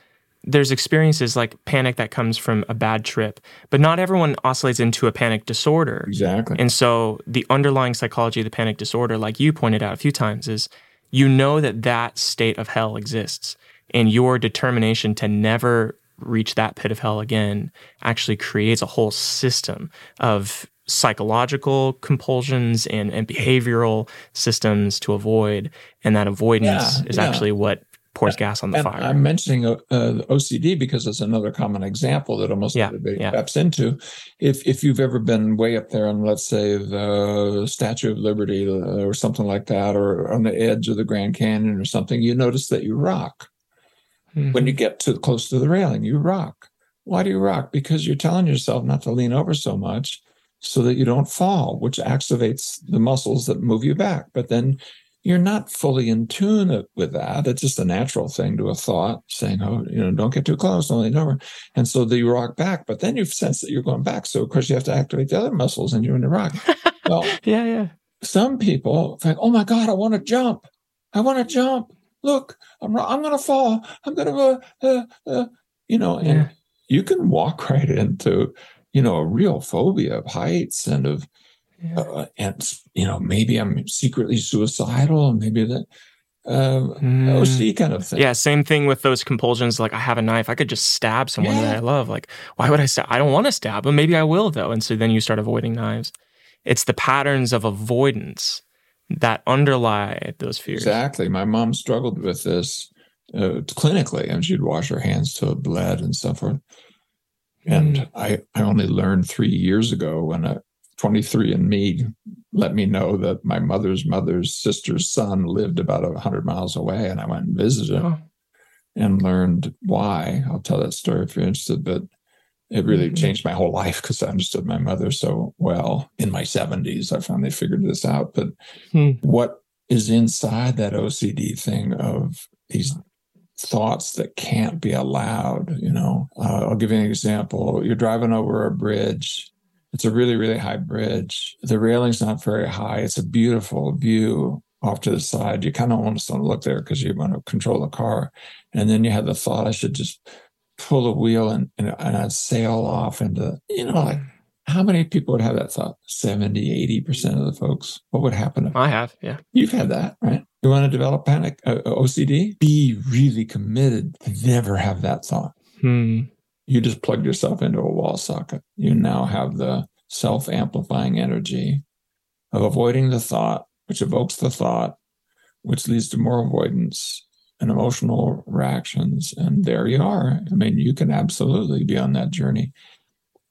there's experiences like panic that comes from a bad trip, but not everyone oscillates into a panic disorder. Exactly. And so the underlying psychology of the panic disorder, like you pointed out a few times, is you know that that state of hell exists and your determination to never reach that pit of hell again actually creates a whole system of psychological compulsions and, and behavioral systems to avoid. And that avoidance yeah, is yeah. actually what pours gas on the and fire. I'm mentioning uh, OCD because it's another common example that almost yeah, everybody yeah. taps into. If if you've ever been way up there on, let's say, the Statue of Liberty uh, or something like that, or on the edge of the Grand Canyon or something, you notice that you rock. Mm-hmm. When you get too close to the railing, you rock. Why do you rock? Because you're telling yourself not to lean over so much so that you don't fall, which activates the muscles that move you back. But then you're not fully in tune with that. It's just a natural thing to a thought saying, oh, you know, don't get too close, don't lean over. And so you rock back, but then you sense that you're going back. So of course you have to activate the other muscles and you're in the rock. Well, yeah, yeah. Some people think, oh my God, I want to jump. I want to jump. Look, I'm, I'm going to fall. I'm going to, uh, uh, uh, you know, and yeah. you can walk right into you know, a real phobia of heights and of, yeah. uh, and, you know, maybe I'm secretly suicidal, and maybe that, um, mm. OC kind of thing. Yeah, same thing with those compulsions. Like, I have a knife, I could just stab someone yeah. that I love. Like, why would I stab? I don't want to stab but Maybe I will, though. And so then you start avoiding knives. It's the patterns of avoidance that underlie those fears. Exactly. My mom struggled with this uh, clinically, and she'd wash her hands till it bled and so forth. And mm. I, I only learned three years ago when a 23andMe let me know that my mother's mother's sister's son lived about 100 miles away. And I went and visited him oh. and learned why. I'll tell that story if you're interested, but it really mm-hmm. changed my whole life because I understood my mother so well in my 70s. I finally figured this out. But hmm. what is inside that OCD thing of these thoughts that can't be allowed. You know, uh, I'll give you an example. You're driving over a bridge. It's a really, really high bridge. The railing's not very high. It's a beautiful view off to the side. You kind of almost don't look there because you want to control the car. And then you have the thought, I should just pull the wheel and, and, and I'd sail off into, you know, like how many people would have that thought? 70, 80% of the folks. What would happen? If, I have, yeah. You've had that, right? You want to develop panic, uh, uh OCD? Be really committed to never have that thought. Hmm. You just plugged yourself into a wall socket. You now have the self amplifying energy of avoiding the thought, which evokes the thought, which leads to more avoidance and emotional reactions. And there you are. I mean, you can absolutely be on that journey.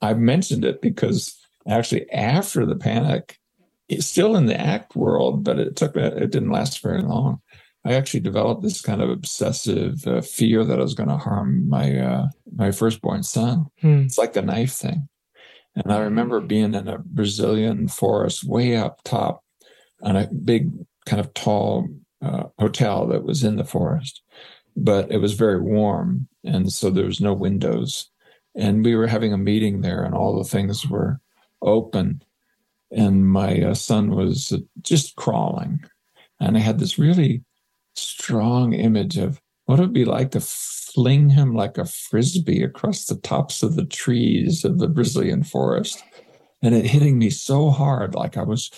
I've mentioned it because actually after the panic, it's still in the ACT world, but it took it didn't last very long. I actually developed this kind of obsessive uh, fear that I was going to harm my uh, my firstborn son. Hmm. It's like the knife thing. And I remember being in a Brazilian forest way up top on a big kind of tall uh, hotel that was in the forest, but it was very warm. And so there was no windows. And we were having a meeting there, and all the things were open. And my uh, son was just crawling. And I had this really strong image of what it would be like to fling him like a frisbee across the tops of the trees of the Brazilian forest. And it hitting me so hard, like I was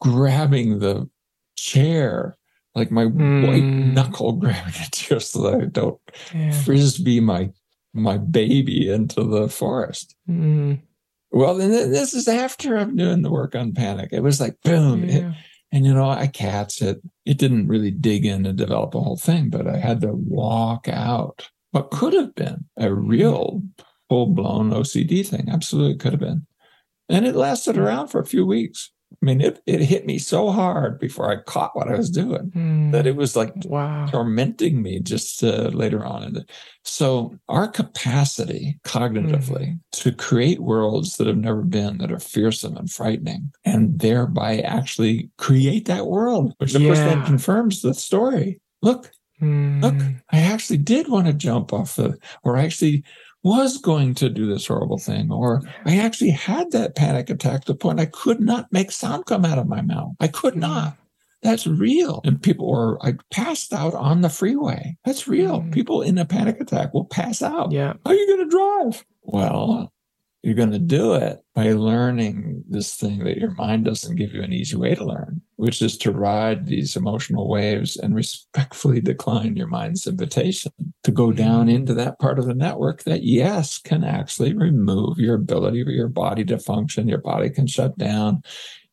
grabbing the chair, like my mm. white knuckle grabbing a chair so that I don't yeah. frisbee my my baby into the forest. Mm. Well, then this is after I'm doing the work on panic. It was like boom. Yeah. It, and you know, I cats it. It didn't really dig in and develop a whole thing, but I had to walk out what could have been a real full blown OCD thing. Absolutely could have been. And it lasted around for a few weeks. I mean, it, it hit me so hard before I caught what I was doing mm. that it was like wow. tormenting me just uh, later on. So, our capacity cognitively mm. to create worlds that have never been, that are fearsome and frightening, and thereby actually create that world, which of yeah. course then confirms the story. Look, mm. look, I actually did want to jump off the, or I actually was going to do this horrible thing, or I actually had that panic attack to the point I could not make sound come out of my mouth. I could mm. not. That's real. And people, or I passed out on the freeway. That's real. Mm. People in a panic attack will pass out. Yeah. How are you going to drive? Well, you're going to do it by learning this thing that your mind doesn't give you an easy way to learn, which is to ride these emotional waves and respectfully decline your mind's invitation to go down mm-hmm. into that part of the network that, yes, can actually remove your ability for your body to function. Your body can shut down.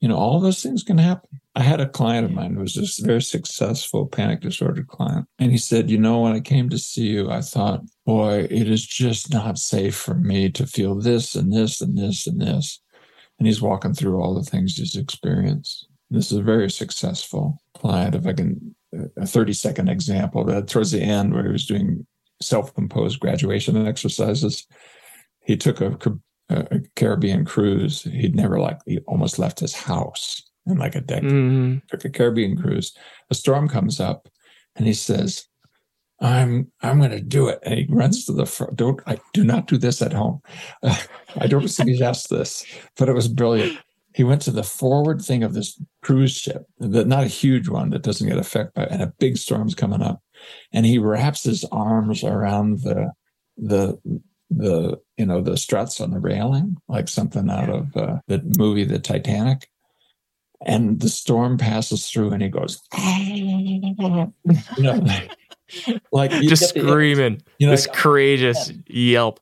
You know, all those things can happen. I had a client of mine who was a very successful panic disorder client. And he said, You know, when I came to see you, I thought, boy, it is just not safe for me to feel this and this and this and this. And he's walking through all the things he's experienced. This is a very successful client. If I can, a 30 second example that towards the end, where he was doing self composed graduation exercises, he took a, a Caribbean cruise. He'd never like, he almost left his house in like a decade. Mm-hmm. Took a Caribbean cruise. A storm comes up, and he says, "I'm I'm going to do it." And he runs to the front. Don't I do not do this at home. Uh, I don't suggest this, but it was brilliant. He went to the forward thing of this cruise ship, that not a huge one that doesn't get affected by, and a big storm's coming up, and he wraps his arms around the the the you know the struts on the railing like something out of uh, the movie the titanic and the storm passes through and he goes you know like just screaming. You know this like, courageous yelp.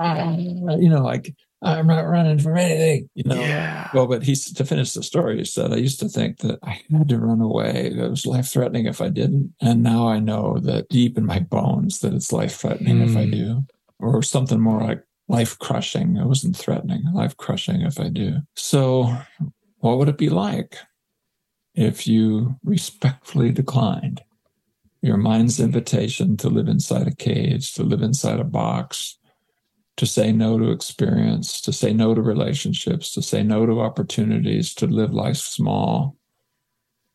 You know like i'm not running from anything you know? Yeah. well but he's to finish the story he said i used to think that i had to run away. It was life threatening if i didn't. And now i know that deep in my bones that it's life threatening mm. if i hmm. do. Or something more like life crushing it wasn't threatening. Life crushing if i do. So what would it be like if you respectfully declined your mind's invitation to live inside a cage, to live inside a box, to say no to experience, to say no to relationships, to say no to opportunities, to live life small?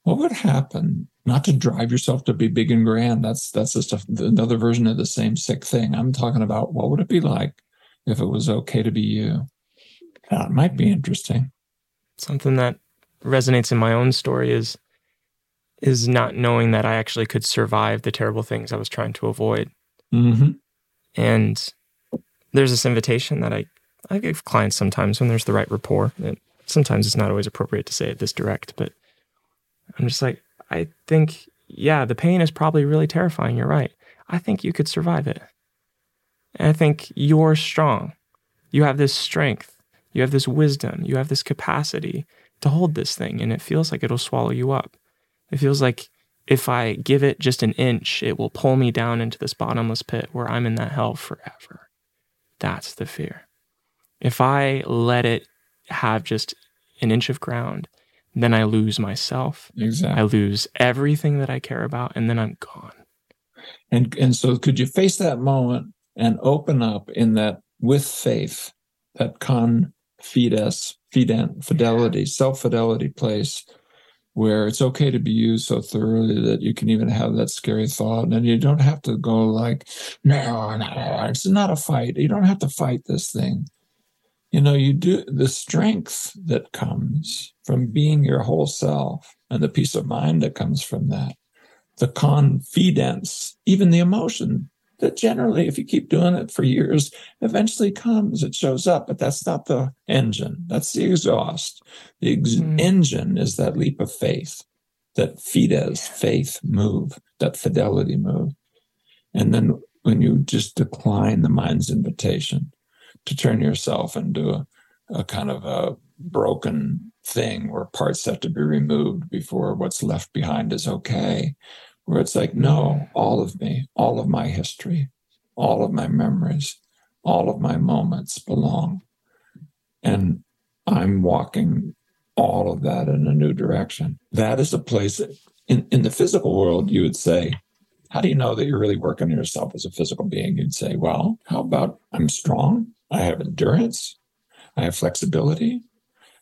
What would happen? Not to drive yourself to be big and grand. That's that's just a, another version of the same sick thing. I'm talking about what would it be like if it was okay to be you? That might be interesting something that resonates in my own story is is not knowing that I actually could survive the terrible things I was trying to avoid. Mm-hmm. And there's this invitation that I I give clients sometimes when there's the right rapport. And sometimes it's not always appropriate to say it this direct, but I'm just like, I think, yeah, the pain is probably really terrifying. You're right. I think you could survive it. And I think you're strong. You have this strength. You have this wisdom, you have this capacity to hold this thing, and it feels like it'll swallow you up. It feels like if I give it just an inch, it will pull me down into this bottomless pit where I'm in that hell forever. That's the fear. If I let it have just an inch of ground, then I lose myself. Exactly. I lose everything that I care about, and then I'm gone. And and so could you face that moment and open up in that with faith, that con fides, fident, fidelity, self fidelity place where it's okay to be used so thoroughly that you can even have that scary thought. And you don't have to go like no no it's not a fight. You don't have to fight this thing. You know you do the strength that comes from being your whole self and the peace of mind that comes from that the confidence even the emotion that generally, if you keep doing it for years, eventually comes, it shows up, but that's not the engine. That's the exhaust. The ex- mm. engine is that leap of faith, that fides, faith move, that fidelity move. And then when you just decline the mind's invitation to turn yourself into a, a kind of a broken thing where parts have to be removed before what's left behind is okay where it's like, no, all of me, all of my history, all of my memories, all of my moments belong. And I'm walking all of that in a new direction. That is a place that in, in the physical world, you would say, how do you know that you're really working on yourself as a physical being? You'd say, well, how about I'm strong? I have endurance. I have flexibility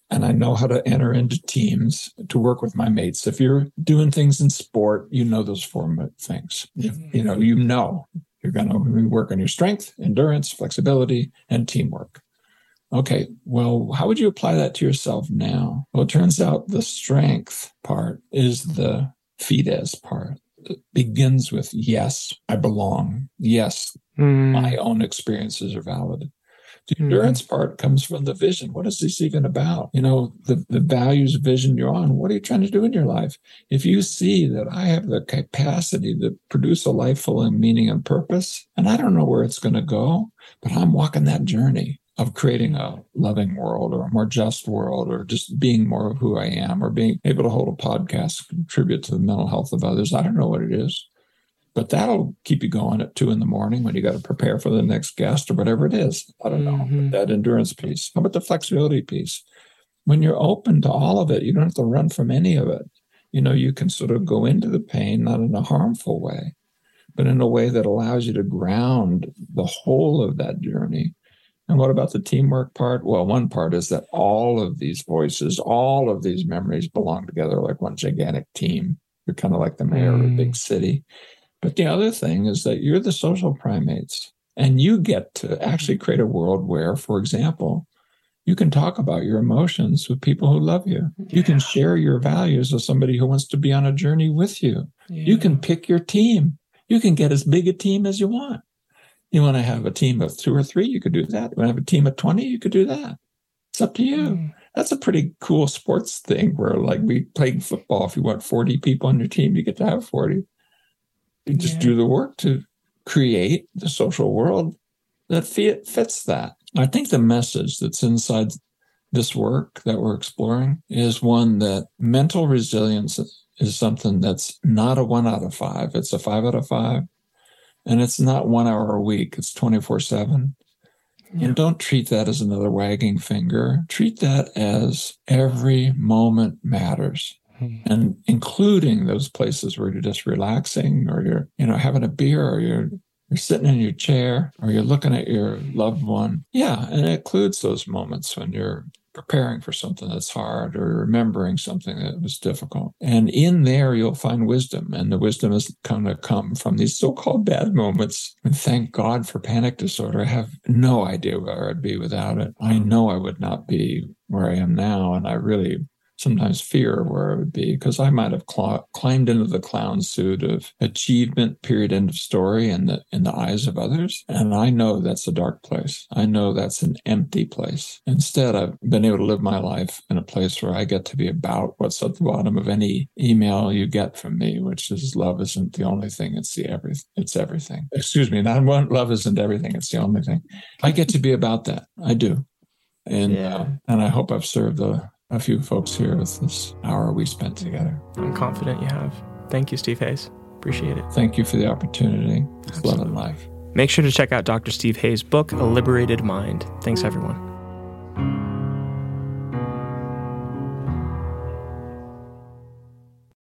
and I know how to enter into teams to work with my mates. If you're doing things in sport, you know those four things. You know, you know you're going to work on your strength, endurance, flexibility, and teamwork. Okay, well, how would you apply that to yourself now? Well, it turns out the strength part is the fides part. It begins with yes, I belong. Yes, mm. my own experiences are valid. The hmm. endurance mm-hmm. part comes from the vision. What is this even about? You know, the, the values vision you're on. What are you trying to do in your life? If you see that I have the capacity to produce a life full of meaning and purpose, and I don't know where it's going to go, but I'm walking that journey of creating a loving world or a more just world or just being more of who I am or being able to hold a podcast, contribute to the mental health of others. I don't know what it is but that'll keep you going at two in the morning when you got to prepare for the next guest or whatever it is. I don't mm-hmm. know that endurance piece. How about the flexibility piece? When you're open to all of it, you don't have to run from any of it. You know, you can sort of go into the pain, not in a harmful way, but in a way that allows you to ground the whole of that journey. And what about the teamwork part? Well, one part is that all of these voices, all of these memories belong together like one gigantic team. You're kind of like the mayor mm. of a big mm. city. But the other thing is that you're the social primates and you get to actually create a world where, for example, you can talk about your emotions with people who love you. Yeah. You can share your values with somebody who wants to be on a journey with you. Yeah. You can pick your team. You can get as big a team as you want. You want to have a team of two or three, you could do that. You want to have a team of 20, you could do that. It's up to you. Mm. That's a pretty cool sports thing where, like, we playing football. If you want 40 people on your team, you get to have 40. You just yeah. do the work to create the social world that fits that. I think the message that's inside this work that we're exploring is one that mental resilience is something that's not a one out of five. It's a five out of five. And it's not one hour a week, it's 24 7. And don't treat that as another wagging finger. Treat that as every moment matters. Mm-hmm. and including those places where you're just relaxing or you're you know having a beer or you're you're sitting in your chair or you're looking at your loved one. Yeah and it includes those moments when you're preparing for something that's hard or remembering something that was difficult. And in there you'll find wisdom and the wisdom is going to come from these so-called bad moments. And thank god for panic disorder. I have no idea where i'd be without it. I know i would not be where i am now and i really sometimes fear where it would be because I might have cl- climbed into the clown suit of achievement, period, end of story, in the in the eyes of others, and I know that's a dark place. I know that's an empty place. Instead, I've been able to live my life in a place where I get to be about what's at the bottom of any email you get from me, which is love isn't the only thing; it's the everything. It's everything. Excuse me, not one. Love isn't everything; it's the only thing. I get to be about that. I do and yeah. uh, and I hope I've served the a few folks here with this hour we spent together. I'm confident you have. Thank you, Steve Hayes. Appreciate it. Thank you for the opportunity. It's love and life. Make sure to check out Dr. Steve Hayes' book, A Liberated Mind. Thanks, everyone.